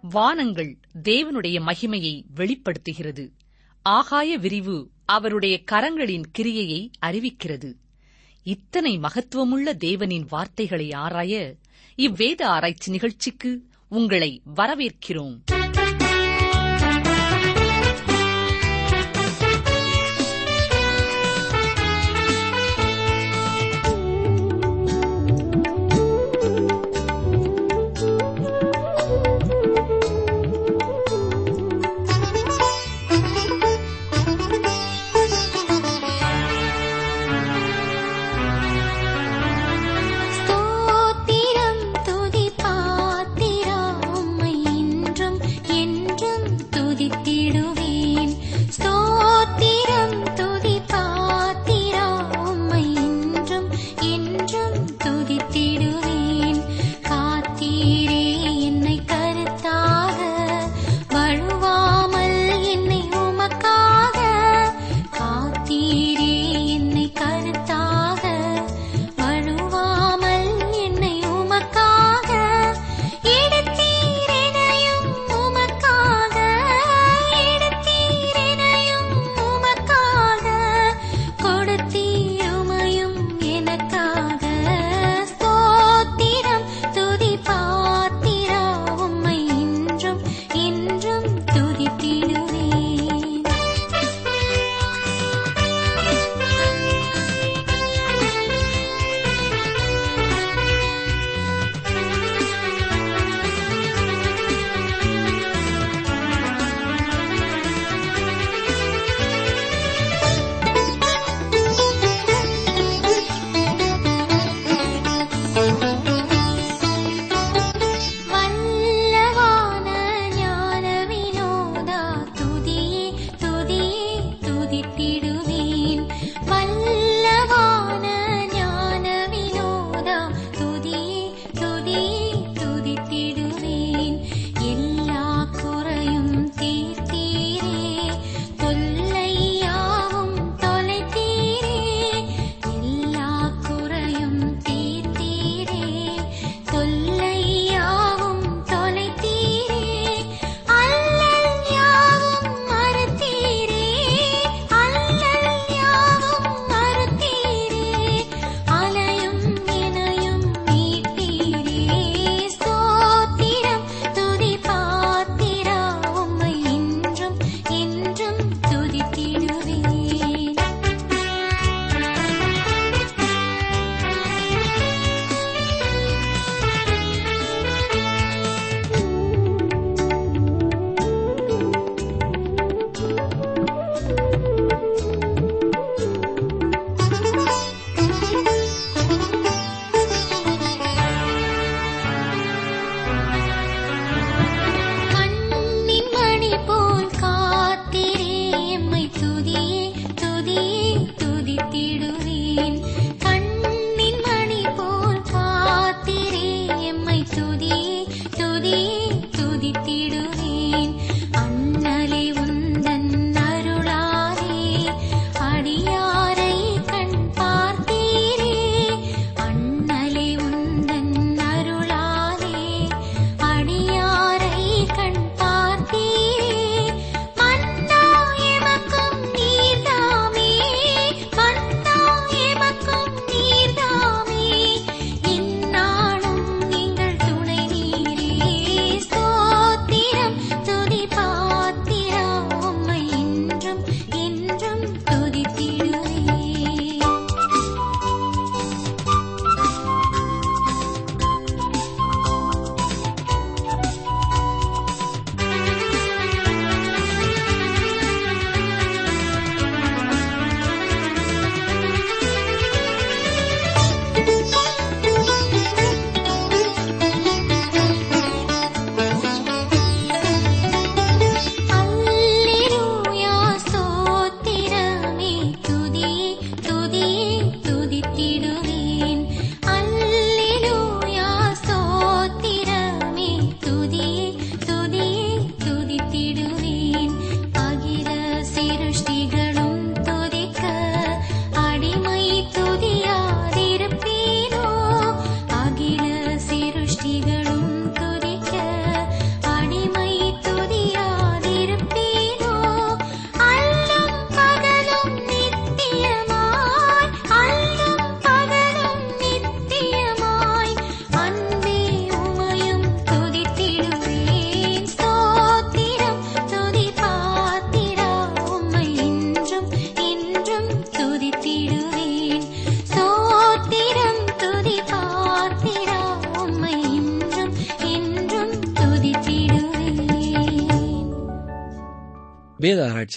வானங்கள் தேவனுடைய மகிமையை வெளிப்படுத்துகிறது. ஆகாய விரிவு அவருடைய கரங்களின் கிரியையை அறிவிக்கிறது. இத்தனை மகத்துவமுள்ள தேவனின் வார்த்தைகளை ஆராய இவ்வேத ஆராய்ச்சி நிகழ்ச்சிக்கு உங்களை வரவேற்கிறோம்.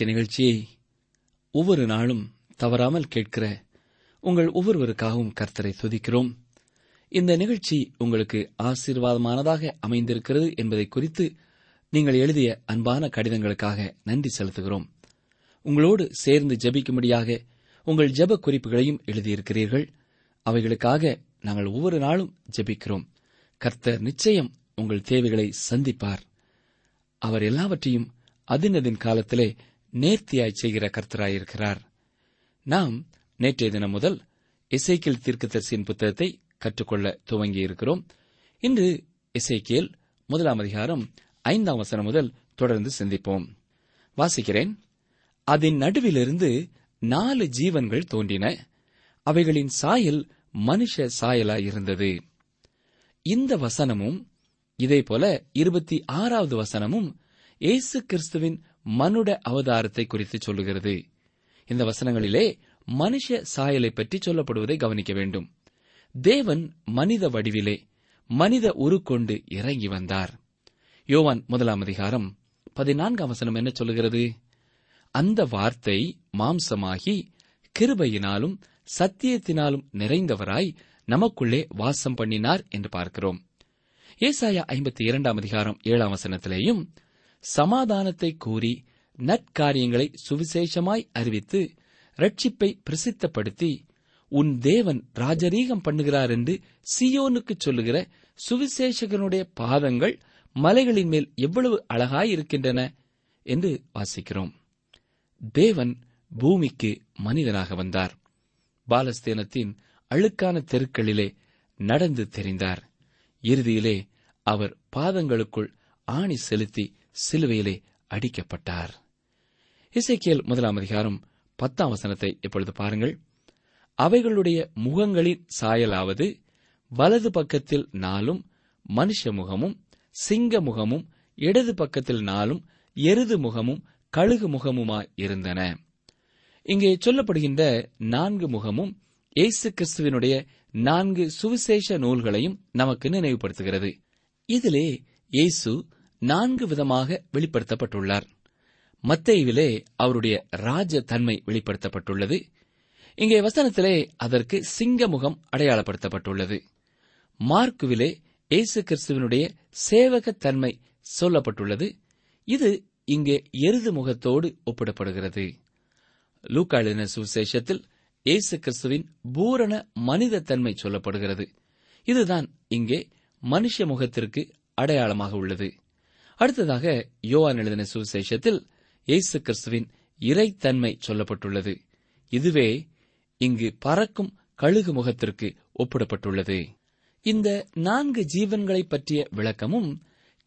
வேத நிகழ்ச்சியை ஒவ்வொரு நாளும் தவறாமல் கேட்கிற உங்கள் ஒவ்வொருவருக்காகவும் கர்த்தரை துதிக்கிறோம். இந்த நிகழ்ச்சி உங்களுக்கு ஆசீர்வாதமானதாக அமைந்திருக்கிறது என்பதை குறித்து நீங்கள் எழுதிய அன்பான கடிதங்களுக்காக நன்றி செலுத்துகிறோம். உங்களோடு சேர்ந்து ஜெபிக்கும்படியாக உங்கள் ஜெப குறிப்புகளையும் எழுதியிருக்கிறீர்கள். அவைகளுக்காக நாங்கள் ஒவ்வொரு நாளும் ஜெபிக்கிறோம். கர்த்தர் நிச்சயம் உங்கள் தேவைகளை சந்திப்பார். அவர் எல்லாவற்றையும் அதினதின் காலத்திலே நேர்த்தியாய் செய்கிற கர்த்தராயிருக்கிறார். நாம் நேற்றைய தினம் முதல் இசைக்கியல் தீர்க்கதரிசியின் புத்தகத்தை கற்றுக்கொள்ள துவங்கியிருக்கிறோம். இன்று இசைக்கியல் முதலாம் அதிகாரம் ஐந்தாம் வசனம் முதல் தொடர்ந்து சிந்திப்போம். வாசிக்கிறேன். அதன் நடுவிலிருந்து நாலு ஜீவன்கள் தோன்றின. அவைகளின் சாயல் மனுஷ சாயலாயிருந்தது. இந்த வசனமும் இதேபோல இருபத்தி ஆறாவது வசனமும் இயேசு கிறிஸ்துவின் மனுட அவதாரத்தை குறித்து சொல்லுகிறது. இந்த வசனங்களிலே மனுஷ சாயலை பற்றி சொல்லப்படுவதை கவனிக்க வேண்டும். தேவன் மனித வடிவிலே மனித உருக்கொண்டு இறங்கி வந்தார். யோவான் முதலாம் அதிகாரம் பதினான்காம் வசனம் என்ன சொல்லுகிறது? அந்த வார்த்தை மாம்சமாகி கிருபையினாலும் சத்தியத்தினாலும் நிறைந்தவராய் நமக்குள்ளே வாசம் பண்ணினார் என்று பார்க்கிறோம். ஏசாயா ஐம்பத்தி இரண்டாம் அதிகாரம் ஏழாம் வசனத்திலேயும் சமாதானத்தை கூறி நற்காரியங்களை சுவிசேஷமாய் அறிவித்து ரட்சிப்பை பிரசித்தப்படுத்தி உன் தேவன் ராஜரீகம் பண்ணுகிறார் என்று சியோனுக்கு சொல்லுகிற சுவிசேஷகனுடைய பாதங்கள் மலைகளின் மேல் எவ்வளவு அழகாயிருக்கின்றன என்று வாசிக்கிறோம். தேவன் பூமிக்கு மனிதனாக வந்தார். பாலஸ்தீனத்தின் அழுக்கான தெருக்களிலே நடந்து தெரிந்தார். இறுதியிலே அவர் பாதங்களுக்குள் ஆணி செலுத்தி சிலுவையிலே அடிக்கப்பட்டார். இசைக்கியல் முதலாம் அதிகாரம் பத்தாம் வசனத்தை இப்பொழுது பாருங்கள். அவைகளுடைய முகங்களின் சாயலாவது வலது பக்கத்தில் நாளும் மனுஷ முகமும் சிங்க முகமும் இடது பக்கத்தில் நாளும் எருது முகமும் கழுகு முகமுமாய் இருந்தன. இங்கே சொல்லப்படுகின்ற நான்கு முகமும் இயேசு கிறிஸ்துவினுடைய நான்கு சுவிசேஷ நூல்களையும் நமக்கு நினைவுபடுத்துகிறது. இதிலே இயேசு நான்கு விதமாக வெளிப்படுத்தப்பட்டுள்ளார். மத்தையிலே அவருடைய ராஜ தன்மை வெளிப்படுத்தப்பட்டுள்ளது. இங்கே வசனத்திலே அதற்கு சிங்க முகம் அடையாளப்படுத்தப்பட்டுள்ளது. மார்க்குவிலே இயேசு கிறிஸ்துவனுடைய சேவகத்தன்மை தன்மை சொல்லப்பட்டுள்ளது. இது இங்கே எருது முகத்தோடு ஒப்பிடப்படுகிறது. லூக்காளின எழுதின சுவிசேஷத்தில் இயேசு கிறிஸ்துவின் பூரண மனித தன்மை சொல்லப்படுகிறது. இதுதான் இங்கே மனுஷ முகத்திற்கு அடையாளமாக உள்ளது. அடுத்ததாக யோவான் எழுதின சுவிசேஷத்தில் இயேசு கிறிஸ்துவின் இறைத்தன்மை சொல்லப்பட்டுள்ளது. இதுவே இங்கு பறக்கும் கழுகு முகத்திற்கு ஒப்பிடப்பட்டுள்ளது. இந்த நான்கு ஜீவன்களை பற்றிய விளக்கமும்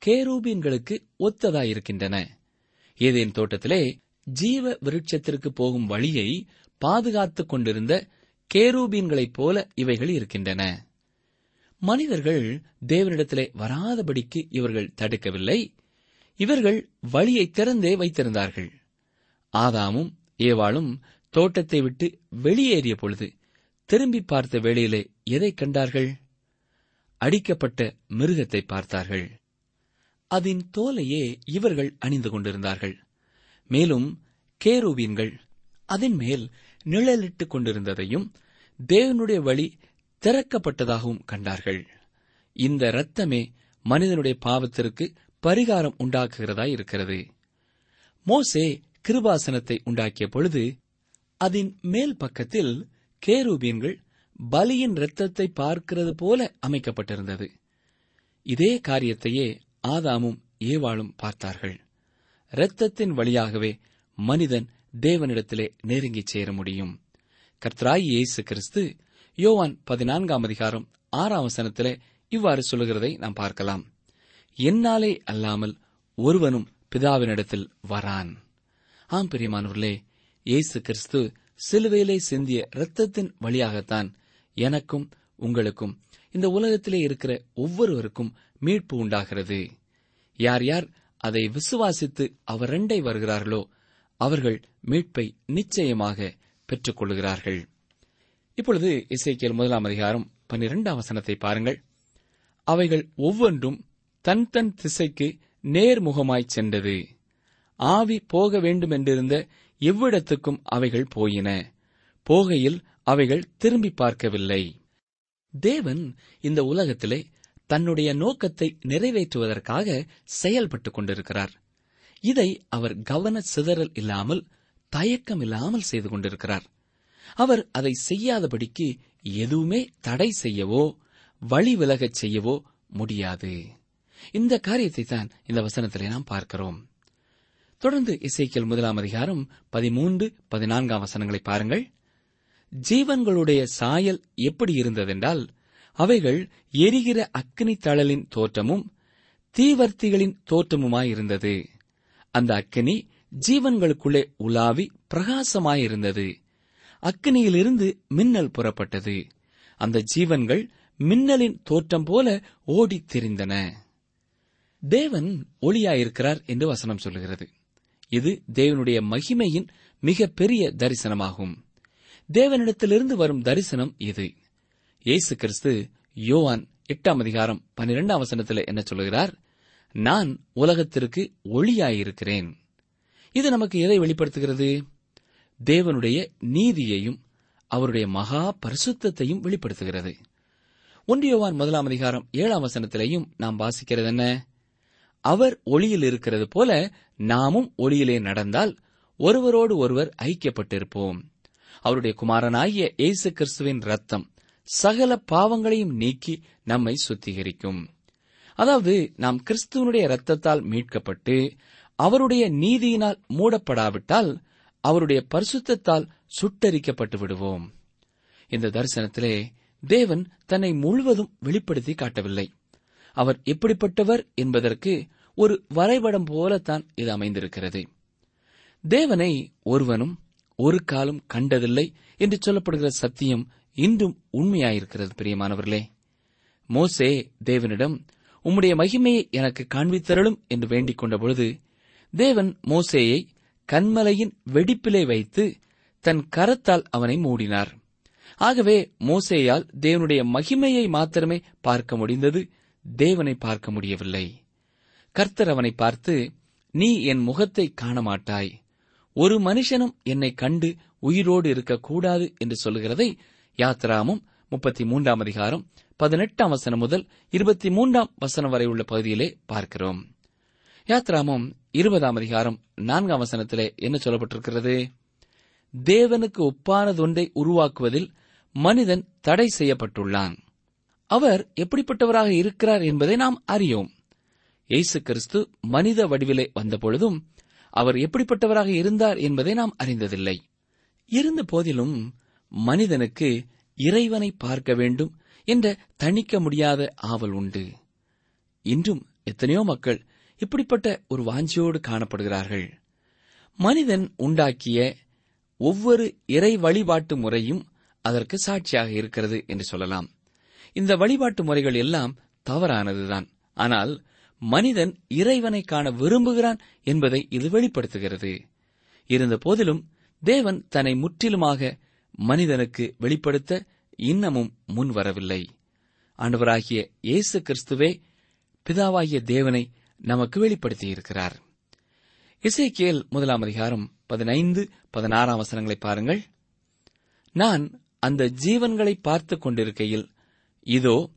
கேரூபீன்களுக்கு ஒத்ததாயிருக்கின்றன. ஏதேன் தோட்டத்திலே ஜீவ விருட்சத்திற்கு போகும் வழியை பாதுகாத்துக் கொண்டிருந்த கேரூபீன்களைப் போல இவைகள் இருக்கின்றன. மனிதர்கள் தேவனிடத்திலே வராதபடிக்கு இவர்கள் தடுக்கவில்லை. இவர்கள் வழியை திறந்தே வைத்திருந்தார்கள். ஆதாமும் ஏவாளும் தோட்டத்தை விட்டு வெளியேறிய பொழுது திரும்பி பார்த்த வேளையிலே எதை கண்டார்கள்? அடிக்கப்பட்ட மிருகத்தை பார்த்தார்கள். அதன் தோலையே இவர்கள் அணிந்து கொண்டிருந்தார்கள். மேலும் கேரூபீன்கள் அதன் மேல் நிழலிட்டுக் கொண்டிருந்ததையும் தேவனுடைய வழி திறக்கப்பட்டதாகவும் கண்டார்கள். இந்த இரத்தமே மனிதனுடைய பாவத்திற்கு பரிகாரம் உண்டாக்குகிறதா இருக்கிறது. மோசே கிருபாசனத்தை உண்டாக்கிய பொழுது அதன் மேல் பக்கத்தில் கேரூபீன்கள் பலியின் இரத்தத்தை பார்க்கிறது போல அமைக்கப்பட்டிருந்தது. இதே காரியத்தையே ஆதாமும் ஏவாளும் பார்த்தார்கள். இரத்தத்தின் வழியாகவே மனிதன் தேவனிடத்திலே நெருங்கிச் சேர முடியும். கர்த்தராய் இயேசு கிறிஸ்து யோவான் பதினான்காம் அதிகாரம் ஆறாம் வசனத்திலே இவ்வாறு சொல்லுகிறதை நாம் பார்க்கலாம். என்னாலே அல்லாமல் ஒருவனும் பிதாவினிடத்தில் வரான். ஆம் பிரியமானவர்களே இயேசு கிறிஸ்து சிலுவையிலே சிந்திய இரத்தத்தின் வழியாகத்தான் எனக்கும் உங்களுக்கும் இந்த உலகத்திலே இருக்கிற ஒவ்வொருவருக்கும் மீட்பு உண்டாகிறது. யார் யார் அதை விசுவாசித்து அவர் ரெண்டை வருகிறார்களோ அவர்கள் மீட்பை நிச்சயமாக பெற்றுக் கொள்கிறார்கள் இப்பொழுது இசைக்கியல் முதலாம் அதிகாரம் பன்னிரெண்டாம் வசனத்தை பாருங்கள். அவைகள் ஒவ்வொன்றும் தன் தன் திசைக்கு நேர்முகமாய் சென்றது. ஆவி போக வேண்டுமென்றிருந்த எவ்விடத்துக்கும் அவைகள் போயின. போகையில் அவைகள் திரும்பி பார்க்கவில்லை. தேவன் இந்த உலகத்திலே தன்னுடைய நோக்கத்தை நிறைவேற்றுவதற்காக செயல்பட்டுக் கொண்டிருக்கிறார். இதை அவர் கவன சிதறல் இல்லாமல் தயக்கம் இல்லாமல் செய்து கொண்டிருக்கிறார். அவர் அதை செய்யாதபடிக்கு எதுவுமே தடை செய்யவோ வழி விலகச் செய்யவோ முடியாது. இந்த காரியத்தை தான் இந்த வசனத்திலே நாம் பார்க்கிறோம். தொடர்ந்து இசைக்கல் முதலாம் அதிகாரம் பதிமூன்று பதினான்காம் வசனங்களை பாருங்கள். ஜீவன்களுடைய சாயல் எப்படி இருந்ததென்றால் அவைகள் எரிகிற அக்னி தழலின் தோற்றமும் தீவர்த்திகளின் தோற்றமுமாயிருந்தது அந்த அக்கினி ஜீவன்களுக்குள்ளே உலாவி பிரகாசமாயிருந்தது அக்கினியிலிருந்து மின்னல் புறப்பட்டது. அந்த ஜீவன்கள் மின்னலின் தோற்றம் போல ஓடித் திரிந்தன. தேவன் ஒளியாயிருக்கிறார் என்று வசனம் சொல்லுகிறது. இது தேவனுடைய மகிமையின் மிக பெரிய தரிசனமாகும். தேவனிடத்திலிருந்து வரும் தரிசனம் இது. இயேசு கிறிஸ்து யோவான் எட்டாம் அதிகாரம் பன்னிரெண்டாம் வசனத்தில் என்ன சொல்லுகிறார்? நான் உலகத்திற்கு ஒளியாயிருக்கிறேன். இது நமக்கு எதை வெளிப்படுத்துகிறது? தேவனுடைய நீதியையும் அவருடைய மகா பரிசுத்தையும் வெளிப்படுத்துகிறது. ஒன்றியோவான் முதலாம் அதிகாரம் ஏழாம் வசனத்திலையும் நாம் வாசிக்கிறது என்ன? அவர் ஒளியில் இருக்கிறது போல நாமும் ஒளியிலே நடந்தால் ஒருவரோடு ஒருவர் ஐக்கியப்பட்டிருப்போம். அவருடைய குமாரனாகிய இயேசு கிறிஸ்துவின் ரத்தம் சகல பாவங்களையும் நீக்கி நம்மை சுத்திகரிக்கும். அதாவது நாம் கிறிஸ்துவனுடைய ரத்தத்தால் மீட்கப்பட்டு அவருடைய நீதியினால் மூடப்படாவிட்டால் அவருடைய பரிசுத்தத்தால் சுட்டரிக்கப்பட்டு விடுவோம். இந்த தரிசனத்திலே தேவன் தன்னை முழுவதும் வெளிப்படுத்தி காட்டவில்லை. அவர் எப்படிப்பட்டவர் என்பதற்கு ஒரு வரைபடம் போலத்தான் இது அமைந்திருக்கிறது. தேவனை ஒருவனும் ஒரு காலம் கண்டதில்லை என்று சொல்லப்படுகிற சத்தியம் இன்றும் உண்மையாயிருக்கிறது பிரியமானவர்களே. மோசே தேவனிடம் உம்முடைய மகிமையை எனக்கு காண்பித்தருளும் என்று வேண்டிக் கொண்ட பொழுது தேவன் மோசேயை கண்மலையின் வெடிப்பிலே வைத்து தன் கரத்தால் அவனை மூடினார். ஆகவே மோசேயால் தேவனுடைய மகிமையை மாத்திரமே பார்க்க முடிந்தது தேவனை பார்க்க முடியவில்லை. கர்த்தர் அவனை பார்த்து நீ என் முகத்தை காண மாட்டாய் ஒரு மனுஷனும் என்னை கண்டு உயிரோடு இருக்கக்கூடாது என்று சொல்லுகிறதை யாத்ராமும் முப்பத்தி மூன்றாம் அதிகாரம் பதினெட்டாம் வசனம் முதல் இருபத்தி மூன்றாம் வசனம் வரை உள்ள பகுதியிலே பார்க்கிறோம். யாத்ராமும் இருபதாம் அதிகாரம் நான்காம் வசனத்திலே என்ன சொல்லப்பட்டிருக்கிறது? தேவனுக்கு ஒப்பானதொன்றை உருவாக்குவதில் மனிதன் தடை செய்யப்பட்டுள்ளான். அவர் எப்படிப்பட்டவராக இருக்கிறார் என்பதை நாம் அறியோம். இயேசு கிறிஸ்து மனித வடிவிலே வந்தபொழுதும் அவர் எப்படிப்பட்டவராக இருந்தார் என்பதை நாம் அறிந்ததில்லை. இருந்த போதிலும் மனிதனுக்கு இறைவனை பார்க்க வேண்டும் என்ற தணிக்க முடியாத ஆவல் உண்டு. இன்றும் எத்தனையோ மக்கள் இப்படிப்பட்ட ஒரு வாஞ்சியோடு காணப்படுகிறார்கள். மனிதன் உண்டாக்கிய ஒவ்வொரு இறை வழிபாட்டு முறையும் அதற்கு சாட்சியாக இருக்கிறது என்று சொல்லலாம். இந்த வழிபாட்டு முறைகள் எல்லாம் தவறானதுதான். ஆனால் மனிதன் இறைவனை காண விரும்புகிறான் என்பதை இது வெளிப்படுத்துகிறது. இருந்த போதிலும் தேவன் தன்னை முற்றிலுமாக மனிதனுக்கு வெளிப்படுத்த இன்னமும் முன் வரவில்லை. ஆண்டவராகிய இயேசு கிறிஸ்துவே பிதாவாகிய தேவனை நமக்கு வெளிப்படுத்தியிருக்கிறார். இசைக்கியல் முதலாம் அதிகாரம் பதினைந்து பதினாறாம் வசனங்களை பாருங்கள். நான் அந்த ஜீவன்களை பார்த்துக் கொண்டிருக்கையில் இதோ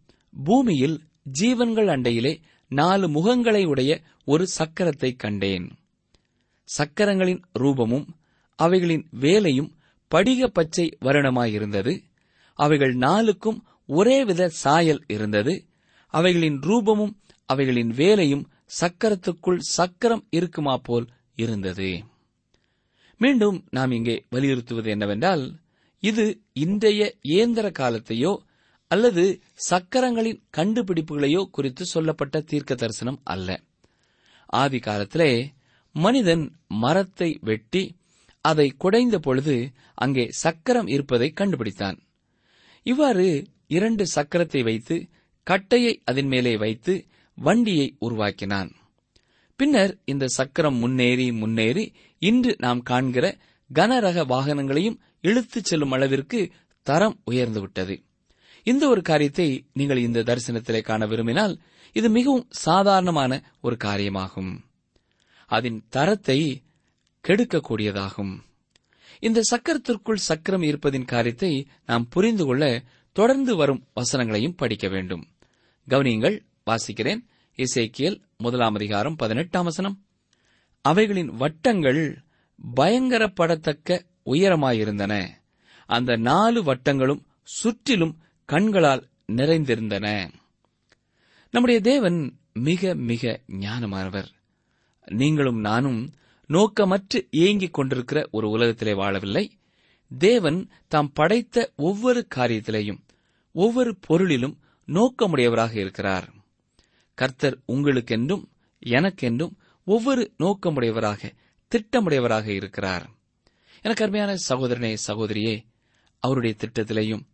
பூமியில் ஜீவன்கள் அண்டையிலே நாலு முகங்களை உடைய ஒரு சக்கரத்தை கண்டேன். சக்கரங்களின் ரூபமும் அவைகளின் வேலையும் படிக பச்சை வருணமாயிருந்தது. அவைகள் நாலுக்கும் ஒரேவித சாயல் இருந்தது. அவைகளின் ரூபமும் அவைகளின் வேலையும் சக்கரத்துக்குள் சக்கரம் இருக்குமா போல் இருந்தது. மீண்டும் நாம் இங்கே வலியுறுத்துவது என்னவென்றால் இது இன்றைய இயந்திர காலத்தையோ அல்லது சக்கரங்களின் கண்டுபிடிப்புகளையோ குறித்து சொல்லப்பட்ட தீர்க்க தரிசனம் அல்ல. ஆதி காலத்திலே மனிதன் மரத்தை வெட்டி அதை குடைந்த பொழுது அங்கே சக்கரம் இருப்பதை கண்டுபிடித்தான். இவ்வாறு இரண்டு சக்கரத்தை வைத்து கட்டையை அதன் மேலே வைத்து வண்டியை உருவாக்கினான். பின்னர் இந்த சக்கரம் முன்னேறி முன்னேறி இன்று நாம் காண்கிற கனரக வாகனங்களையும் இழுத்துச் செல்லும் அளவிற்கு தரம் உயர்ந்துவிட்டது இந்த ஒரு காரியத்தை நீங்கள் இந்த தரிசனத்திலே காண விரும்பினால் இது மிகவும் சாதாரணமான ஒரு காரியமாகும். அதன் தரத்தை கெடுக்கக்கூடியதாகும். இந்த சக்கரத்திற்குள் சக்கரம் இருப்பதின் காரியத்தை நாம் புரிந்து கொள்ள தொடர்ந்து வரும் வசனங்களையும் படிக்க வேண்டும். கவனியங்கள் வாசிக்கிறேன். இசைக்கியல் முதலாம் அதிகாரம் பதினெட்டாம் வசனம். அவைகளின் வட்டங்கள் பயங்கரப்படத்தக்க உயரமாயிருந்தன. அந்த நாலு வட்டங்களும் சுற்றிலும் கண்களால் நிறைந்திருந்தன. நம்முடைய தேவன் மிக மிக ஞானமானவர். நீங்களும் நானும் நோக்கமற்று இயங்கிக் கொண்டிருக்கிற ஒரு உலகத்திலே வாழவில்லை. தேவன் தாம் படைத்த ஒவ்வொரு காரியத்திலேயும் ஒவ்வொரு பொருளிலும் நோக்கமுடையவராக இருக்கிறார். கர்த்தர் உங்களுக்கென்றும் எனக்கென்றும் ஒவ்வொரு நோக்கமுடையவராக திட்டமுடையவராக இருக்கிறார். எனக்கு அருமையான சகோதரனே சகோதரியே அவருடைய திட்டத்திலேயும்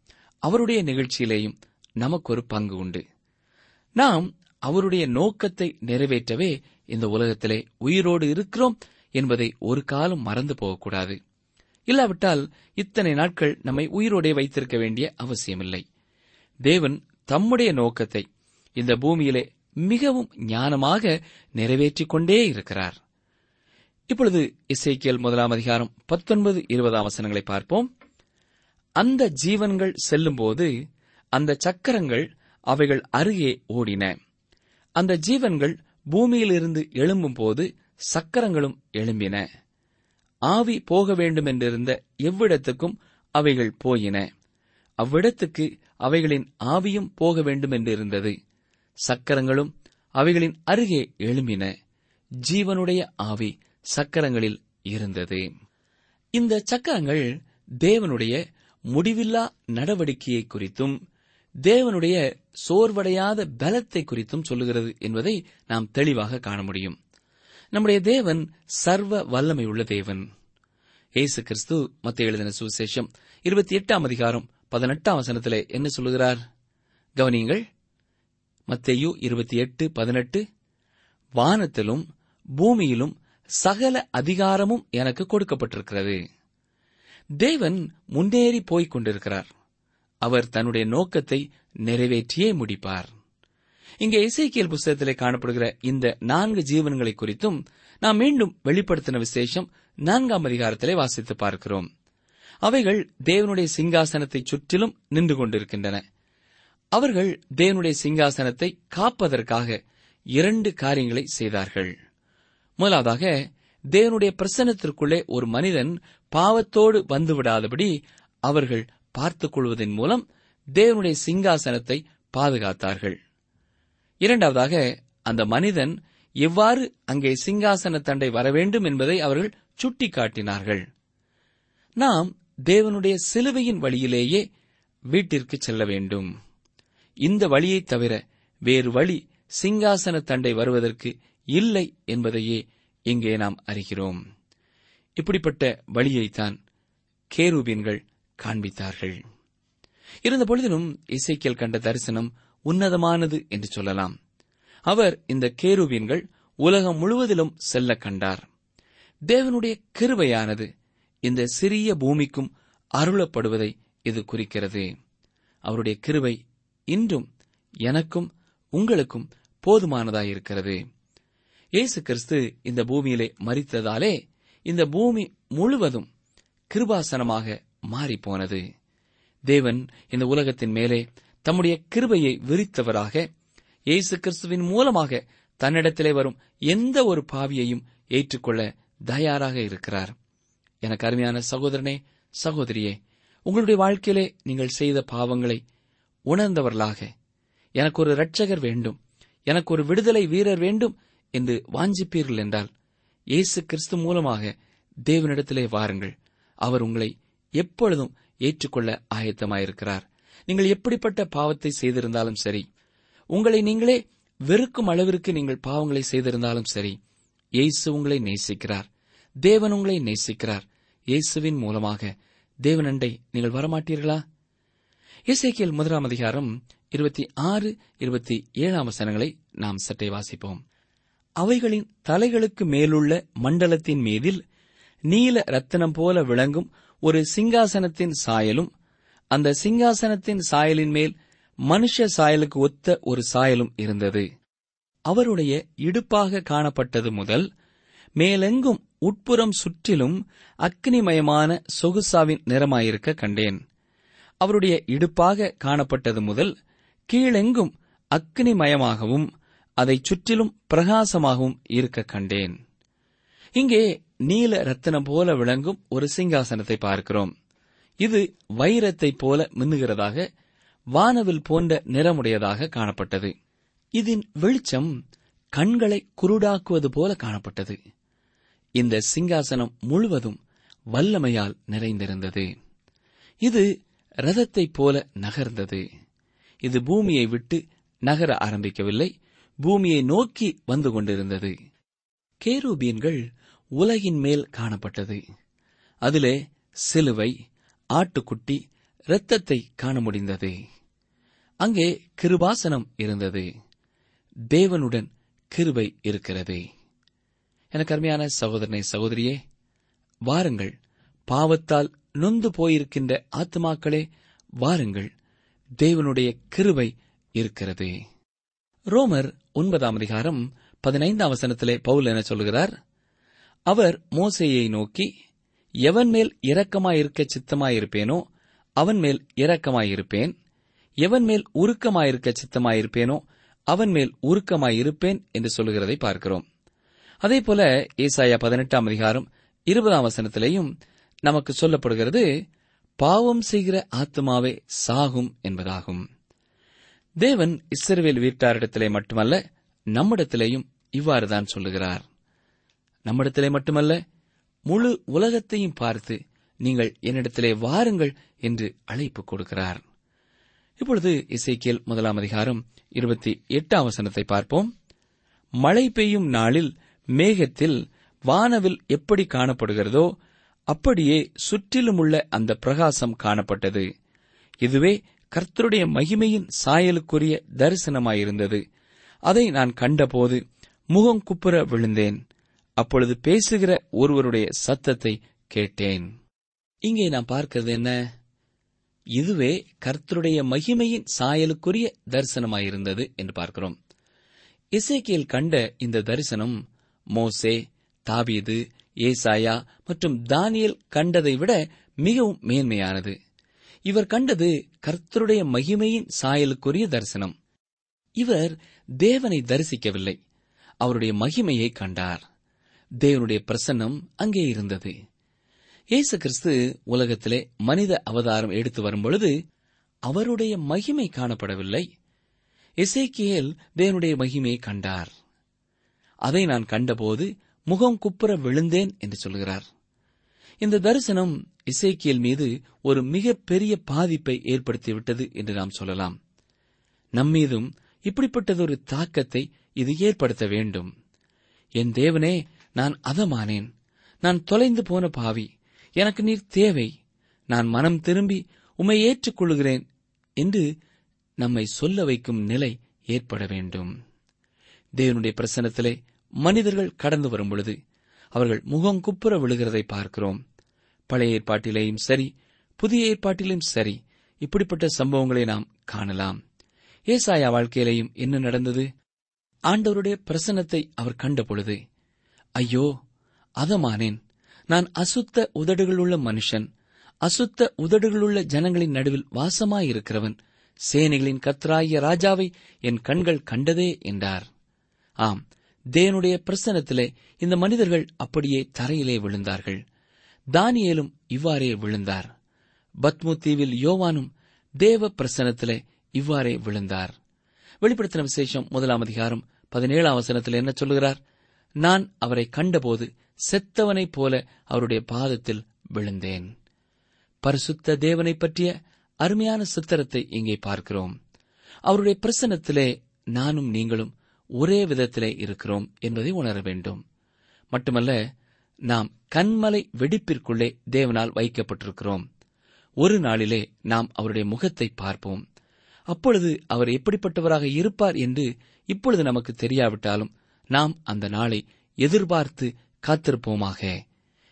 அவருடைய நிகழ்ச்சியிலேயும் நமக்கு ஒரு பங்கு உண்டு. நாம் அவருடைய நோக்கத்தை நிறைவேற்றவே இந்த உலகத்திலே உயிரோடு இருக்கிறோம் என்பதை ஒரு காலம் மறந்து போகக்கூடாது. இல்லாவிட்டால் இத்தனை நாட்கள் நம்மை உயிரோடே வைத்திருக்க வேண்டிய அவசியமில்லை. தேவன் தம்முடைய நோக்கத்தை இந்த பூமியிலே மிகவும் ஞானமாக நிறைவேற்றிக் கொண்டே இருக்கிறார். இப்பொழுது இசைக்கியல் முதலாம் அதிகாரம் பத்தொன்பது இருபதாம் வசனங்களை பார்ப்போம். அந்த ஜீவன்கள் செல்லும்போது அந்த சக்கரங்கள் அவைகள் அருகே ஓடின. அந்த ஜீவன்கள் பூமியிலிருந்து எழும்பும்போது சக்கரங்களும் எழும்பின. ஆவி போக வேண்டும் என்றிருந்த எவ்விடத்துக்கும் அவைகள் போயின. அவ்விடத்துக்கு அவைகளின் ஆவியும் போக வேண்டும் என்றிருந்தது சக்கரங்களும் அவைகளின் அருகே எழும்பின. ஜீவனுடைய ஆவி சக்கரங்களில் இருந்தது. இந்த சக்கரங்கள் தேவனுடைய முடிவில்லா நடவடிக்கையை குறித்தும் தேவனுடைய சோர்வடையாத பலத்தை குறித்தும் சொல்லுகிறது என்பதை நாம் தெளிவாக காண முடியும். நம்முடைய தேவன் சர்வ வல்லமை உள்ள தேவன். இயேசு கிறிஸ்து மத்திய எழுதின சுவிசேஷம் இருபத்தி எட்டாம் அதிகாரம் பதினெட்டாம் வசனத்திலே என்ன சொல்லுகிறார்? கவனியுங்கள். மத்தேயு இருபத்தி எட்டு பதினெட்டு. வானத்திலும் பூமியிலும் சகல அதிகாரமும் எனக்கு கொடுக்கப்பட்டிருக்கிறது. தேவன் முன்னேறி போய்க் கொண்டிருக்கிறார். அவர் தன்னுடைய நோக்கத்தை நிறைவேற்றியே முடிப்பார். இங்கே இசைக்கியல் புஸ்தகத்திலே காணப்படுகிற இந்த நான்கு ஜீவன்களை குறித்தும் நாம் மீண்டும் வெளிப்படுத்தின விசேஷம் நான்காம் அதிகாரத்திலே வாசித்து பார்க்கிறோம். அவைகள் தேவனுடைய சிங்காசனத்தை சுற்றிலும் நின்று கொண்டிருக்கின்றன. அவர்கள் தேவனுடைய சிங்காசனத்தை காப்பதற்காக இரண்டு காரியங்களை செய்தார்கள். முதலாவதாக தேவனுடைய பிரசன்னத்திற்குள்ளே ஒரு மனிதன் பாவத்தோடு வந்துவிடாதபடி அவர்கள் பார்த்துக் கொள்வதன் மூலம் தேவனுடைய சிங்காசனத்தை பாதுகாத்தார்கள். இரண்டாவதாக அந்த மனிதன் எவ்வாறு அங்கே சிங்காசன தண்டை வரவேண்டும் என்பதை அவர்கள் சுட்டிக்காட்டினார்கள். நாம் தேவனுடைய சிலுவையின் வழியிலேயே வீட்டிற்கு செல்ல வேண்டும். இந்த வழியைத் தவிர வேறு வழி சிங்காசன தண்டை வருவதற்கு இல்லை என்பதையே இங்கே நாம் அறிகிறோம். இப்படிப்பட்ட வழியைத்தான் கேரூபியன்கள் காண்பித்தார்கள். இருந்த பொழுதிலும் இசைக்கியல் கண்ட தரிசனம் உன்னதமானது என்று சொல்லலாம். அவர் இந்த கேருபீன்கள் உலகம் முழுவதிலும் செல்ல கண்டார். தேவனுடைய கிருபையானது இந்த சிறிய பூமிக்கும் அருளப்படுவதை இது குறிக்கிறது. அவருடைய கிருபை இன்றும் எனக்கும் உங்களுக்கும் போதுமானதாயிருக்கிறது. இயேசு கிறிஸ்து இந்த பூமியிலே மறித்ததாலே இந்த பூமி முழுவதும் கிருபாசனமாக மாறிப்போனது. தேவன் இந்த உலகத்தின் மேலே தம்முடைய கிருபையை விரித்தவராக இயேசு கிறிஸ்துவின் மூலமாக தன்னிடத்திலே வரும் எந்த ஒரு பாவியையும் ஏற்றுக்கொள்ள தயாராக இருக்கிறார். எனக்கு அருமையான சகோதரனே சகோதரியே உங்களுடைய வாழ்க்கையிலே நீங்கள் செய்த பாவங்களை உணர்ந்தவர்களாக எனக்கு ஒரு இரட்சகர் வேண்டும் எனக்கு ஒரு விடுதலை வீரர் வேண்டும் என்று வாஞ்சிப்பீர்கள் என்றால் இயேசு கிறிஸ்து மூலமாக தேவனிடத்திலே வாருங்கள். அவர் உங்களை எப்பொழுதும் ஏற்றுக்கொள்ள ஆயத்தமாயிருக்கிறார். நீங்கள் எப்படிப்பட்ட பாவத்தை செய்திருந்தாலும் சரி உங்களை நீங்களே வெறுக்கும் அளவிற்கு நீங்கள் பாவங்களை செய்திருந்தாலும் சரி இயேசு உங்களை நேசிக்கிறார். தேவன் உங்களை நேசிக்கிறார். இயேசுவின் மூலமாக தேவனண்டை நீங்கள் வரமாட்டீர்களா? இசைக்கியல் முதலாம் அதிகாரம் இருபத்தி ஆறு இருபத்தி ஏழாம் வசனங்களை நாம் சட்டை வாசிப்போம். அவைகளின் தலைகளுக்கு மேலுள்ள மண்டலத்தின் மீதில் நீல ரத்தினம் போல விளங்கும் ஒரு சிங்காசனத்தின் சாயலும் அந்த சிங்காசனத்தின் சாயலின் மேல் மனுஷ சாயலுக்கு ஒத்த ஒரு சாயலும் இருந்தது. அவருடைய இடுப்பாக காணப்பட்டது முதல் மேலெங்கும் உட்புறம் சுற்றிலும் அக்னிமயமான சொகுசாவின் நிறமாயிருக்க கண்டேன். அவருடைய இடுப்பாக காணப்பட்டது முதல் கீழெங்கும் அக்னிமயமாகவும் அதைச் சுற்றிலும் பிரகாசமாகவும் இருக்க கண்டேன். இங்கே நீல ரத்தினம் போல விளங்கும் ஒரு சிங்காசனத்தை பார்க்கிறோம். இது வைரத்தைப் போல மின்னுகிறதாக வானவில் போன்ற நிறமுடையதாக காணப்பட்டது. இதன் வெளிச்சம் கண்களை குருடாக்குவது போல காணப்பட்டது. இந்த சிங்காசனம் முழுவதும் வல்லமையால் நிறைந்திருந்தது. இது ரதத்தைப் போல நகர்ந்தது. இது பூமியை விட்டு நகர ஆரம்பிக்கவில்லை பூமியை நோக்கி வந்து கொண்டிருந்தது. கேரூபீன்கள் உலகின் மேல் காணப்பட்டது. அதிலே சிலுவை ஆட்டுக்குட்டி இரத்தத்தை காண முடிந்தது. அங்கே கிருபாசனம் இருந்தது. தேவனுடன் கிருபை இருக்கிறது. எனக்கு அருமையான சகோதரனை சகோதரியே வாருங்கள். பாவத்தால் நொந்து போயிருக்கின்ற ஆத்மாக்களே வாருங்கள். தேவனுடைய கிருபை இருக்கிறது. ரோமர் ஒன்பதாம் அதிகாரம் பதினைந்தாம் வசனத்திலே பவுல் என சொல்கிறார் அவர் மோசையை நோக்கி எவன் மேல் இரக்கமாயிருக்க சித்தமாயிருப்பேனோ அவன் மேல் இரக்கமாயிருப்பேன். எவன் மேல் உருக்கமாயிருக்க சித்தமாயிருப்பேனோ அவன் மேல் உருக்கமாயிருப்பேன் என்று சொல்கிறதை பார்க்கிறோம். அதேபோல ஏசாயா பதினெட்டாம் அதிகாரம் இருபதாம் வசனத்திலேயும் நமக்கு சொல்லப்படுகிறது பாவம் செய்கிற ஆத்மாவே சாகும் என்பதாகும். தேவன் இஸ்ரவேல் வீட்டாரிடத்திலே மட்டுமல்ல நம்மிடத்திலேயும் இவ்வாறுதான் சொல்லுகிறார். நம்மிடத்திலே மட்டுமல்ல முழு உலகத்தையும் பார்த்து நீங்கள் என்னிடத்திலே வாருங்கள் என்று அழைப்பு கொடுக்கிறார். இப்பொழுது இசைக்கியல் முதலாம் அதிகாரம் இருபத்தி எட்டாம் வசனத்தை பார்ப்போம். மழை பெய்யும் நாளில் மேகத்தில் வானவில் எப்படி காணப்படுகிறதோ அப்படியே சுற்றிலும் உள்ள அந்த பிரகாசம் காணப்பட்டது. இதுவே கர்த்தருடைய மகிமையின் சாயலுக்குரிய தரிசனமாயிருந்தது. அதை நான் கண்டபோது முகம் குப்புற விழுந்தேன். அப்பொழுது பேசுகிற ஒருவருடைய சத்தத்தை கேட்டேன். இங்கே நான் பார்க்கிறது என்ன? இதுவே கர்த்தருடைய மகிமையின் சாயலுக்குரிய தரிசனமாயிருந்தது என்று பார்க்கிறோம். இசைக்கியல் கண்ட இந்த தரிசனம் மோசே தாபீது ஏசாயா மற்றும் தானியல் கண்டதை விட மிகவும் மேன்மையானது. இவர் கண்டது கர்த்தருடைய மகிமையின் சாயலுக்குரிய தரிசனம். இவர் தேவனை தரிசிக்கவில்லை. அவருடைய மகிமையை கண்டார். தேவனுடைய பிரசன்னம் அங்கே இருந்தது. இயேசு கிறிஸ்து உலகத்திலே மனித அவதாரம் எடுத்து வரும்பொழுது அவருடைய மகிமை காணப்படவில்லை. இசைக்கியல் தேவனுடைய மகிமையை கண்டார். அதை நான் கண்டபோது முகம் குப்புற விழுந்தேன் என்று சொல்கிறார். இந்த தரிசனம் இசைக்கியல் மீது ஒரு மிகப்பெரிய பாதிப்பை ஏற்படுத்திவிட்டது என்று நாம் சொல்லலாம். நம்மீதும் இப்படிப்பட்டதொரு தாக்கத்தை இது ஏற்படுத்த வேண்டும். என் தேவனே நான் அதமானேன். நான் தொலைந்து போன பாவி. எனக்கு நீர் தேவை. நான் மனம் திரும்பி உம்மை ஏற்றுக்கொள்கிறேன் என்று நம்மை சொல்ல வைக்கும் நிலை ஏற்பட வேண்டும். தேவனுடைய பிரசனத்திலே மனிதர்கள் கடந்து வரும் பொழுது அவர்கள் முகம் குப்புற விழுகிறதை பார்க்கிறோம். பழைய ஏற்பாட்டிலேயும் சரி புதிய ஏற்பாட்டிலும் சரி இப்படிப்பட்ட சம்பவங்களை நாம் காணலாம். ஏசாயா வாழ்க்கையிலையும் என்ன நடந்தது? ஆண்டவருடைய பிரசன்னத்தை அவர் கண்ட பொழுது ஐயோ அதமானேன் நான் அசுத்த உதடுகளுள்ள மனுஷன் அசுத்த உதடுகளுள்ள ஜனங்களின் நடுவில் வாசமாயிருக்கிறவன் சேனைகளின் கத்ராய ராஜாவை என் கண்கள் கண்டதே என்றார். ஆம் தேவனுடைய பிரசனத்திலே இந்த மனிதர்கள் அப்படியே தரையிலே விழுந்தார்கள். தானியேலும் இவ்வாறே விழுந்தார். பத்மு தீவில் யோவானும் தேவ பிரசனத்திலே இவ்வாறே விழுந்தார். வெளிப்படுத்தின விசேஷம் முதலாம் அதிகாரம் பதினேழாம் வசனத்தில் என்ன சொல்லுகிறார்? நான் அவரை கண்டபோது செத்தவனைப் போல அவருடைய பாதத்தில் விழுந்தேன். பரிசுத்த தேவனை பற்றிய அருமையான சித்திரத்தை இங்கே பார்க்கிறோம். அவருடைய பிரசனத்திலே நானும் நீங்களும் ஒரே விதத்திலே இருக்கிறோம் என்பதை உணர வேண்டும். மட்டுமல்ல நாம் கண்மலை வெடிப்பிற்குள்ளே தேவனால் வைக்கப்பட்டிருக்கிறோம். ஒரு நாளிலே நாம் அவருடைய முகத்தை பார்ப்போம். அப்பொழுது அவர் எப்படிப்பட்டவராக இருப்பார் என்று இப்பொழுது நமக்கு தெரியாவிட்டாலும் நாம் அந்த நாளை எதிர்பார்த்து காத்திருப்போமாக.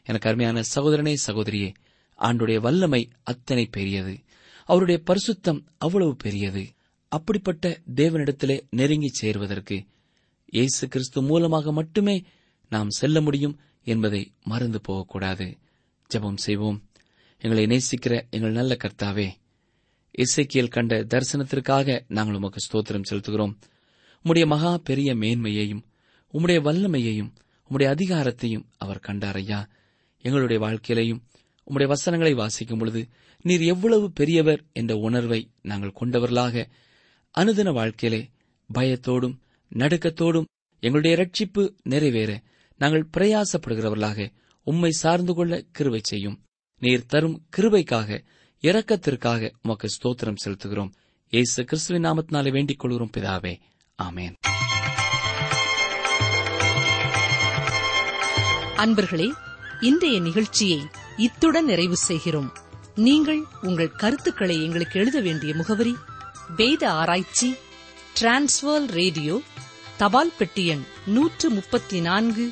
எனக்கு அருமையான சகோதரனே சகோதரியே ஆண்டுடைய வல்லமை அத்தனை பெரியது. அவருடைய பரிசுத்தம் அவ்வளவு பெரியது. அப்படிப்பட்ட தேவனிடத்திலே நெருங்கி சேர்வதற்கு இயேசு கிறிஸ்து மூலமாக மட்டுமே நாம் செல்ல முடியும். என்பதை மறந்து போகக்கூடாது. ஜெபம் செய்வோம். எங்களை நேசிக்கிற எங்கள் நல்ல கர்த்தாவே இசைக்கியல் கண்ட தரிசனத்திற்காக நாங்கள் உமக்கு ஸ்தோத்திரம் செலுத்துகிறோம். உம்முடைய மகா பெரிய மேன்மையையும் உம்முடைய வல்லமையையும் உம்முடைய அதிகாரத்தையும் அவர் கண்டாரையா எங்களுடைய வாழ்க்கையிலையும் உம்முடைய வசனங்களை வாசிக்கும் பொழுது நீர் எவ்வளவு பெரியவர் என்ற உணர்வை நாங்கள் கொண்டவர்களாக அனுதின வாழ்க்கையிலே பயத்தோடும் நடுக்கத்தோடும் எங்களுடைய ரட்சிப்பு நிறைவேற நாங்கள் பிரயாசப்படுகிறவர்களாக உம்மை சார்ந்து கொள்ள கிருவை செய்யும். நீர் தரும் கிருவைக்காக இரக்கத்திற்காக உமக்கு ஸ்தோத்திரம் செலுத்துகிறோம். இயேசு கிறிஸ்துவின் நாமத்தினாலே வேண்டிக் கொள்கிறோம் பிதாவே. ஆமேன். அன்பர்களே இன்றைய நிகழ்ச்சியை இத்துடன் நிறைவு செய்கிறோம். நீங்கள் உங்கள் கருத்துக்களை எங்களுக்கு எழுத வேண்டிய முகவரி வேத ஆராய்ச்சி டிரான்ஸ்வர் ரேடியோ தபால் பெட்டி எண் நூற்று முப்பத்தி நான்கு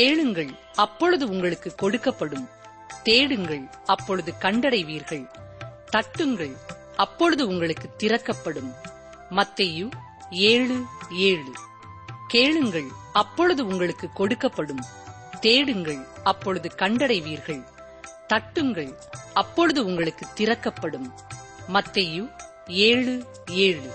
கேளுங்கள் அப்பொழுது உங்களுக்கு கொடுக்கப்படும். தேடுங்கள் அப்பொழுது கண்டடைவீர்கள். தட்டுங்கள் அப்பொழுது உங்களுக்கு திறக்கப்படும். மத்தையு ஏழு ஏழு. கேளுங்கள் அப்பொழுது உங்களுக்கு கொடுக்கப்படும். தேடுங்கள் அப்பொழுது கண்டடைவீர்கள். தட்டுங்கள் அப்பொழுது உங்களுக்கு திறக்கப்படும். மத்தையு ஏழு ஏழு.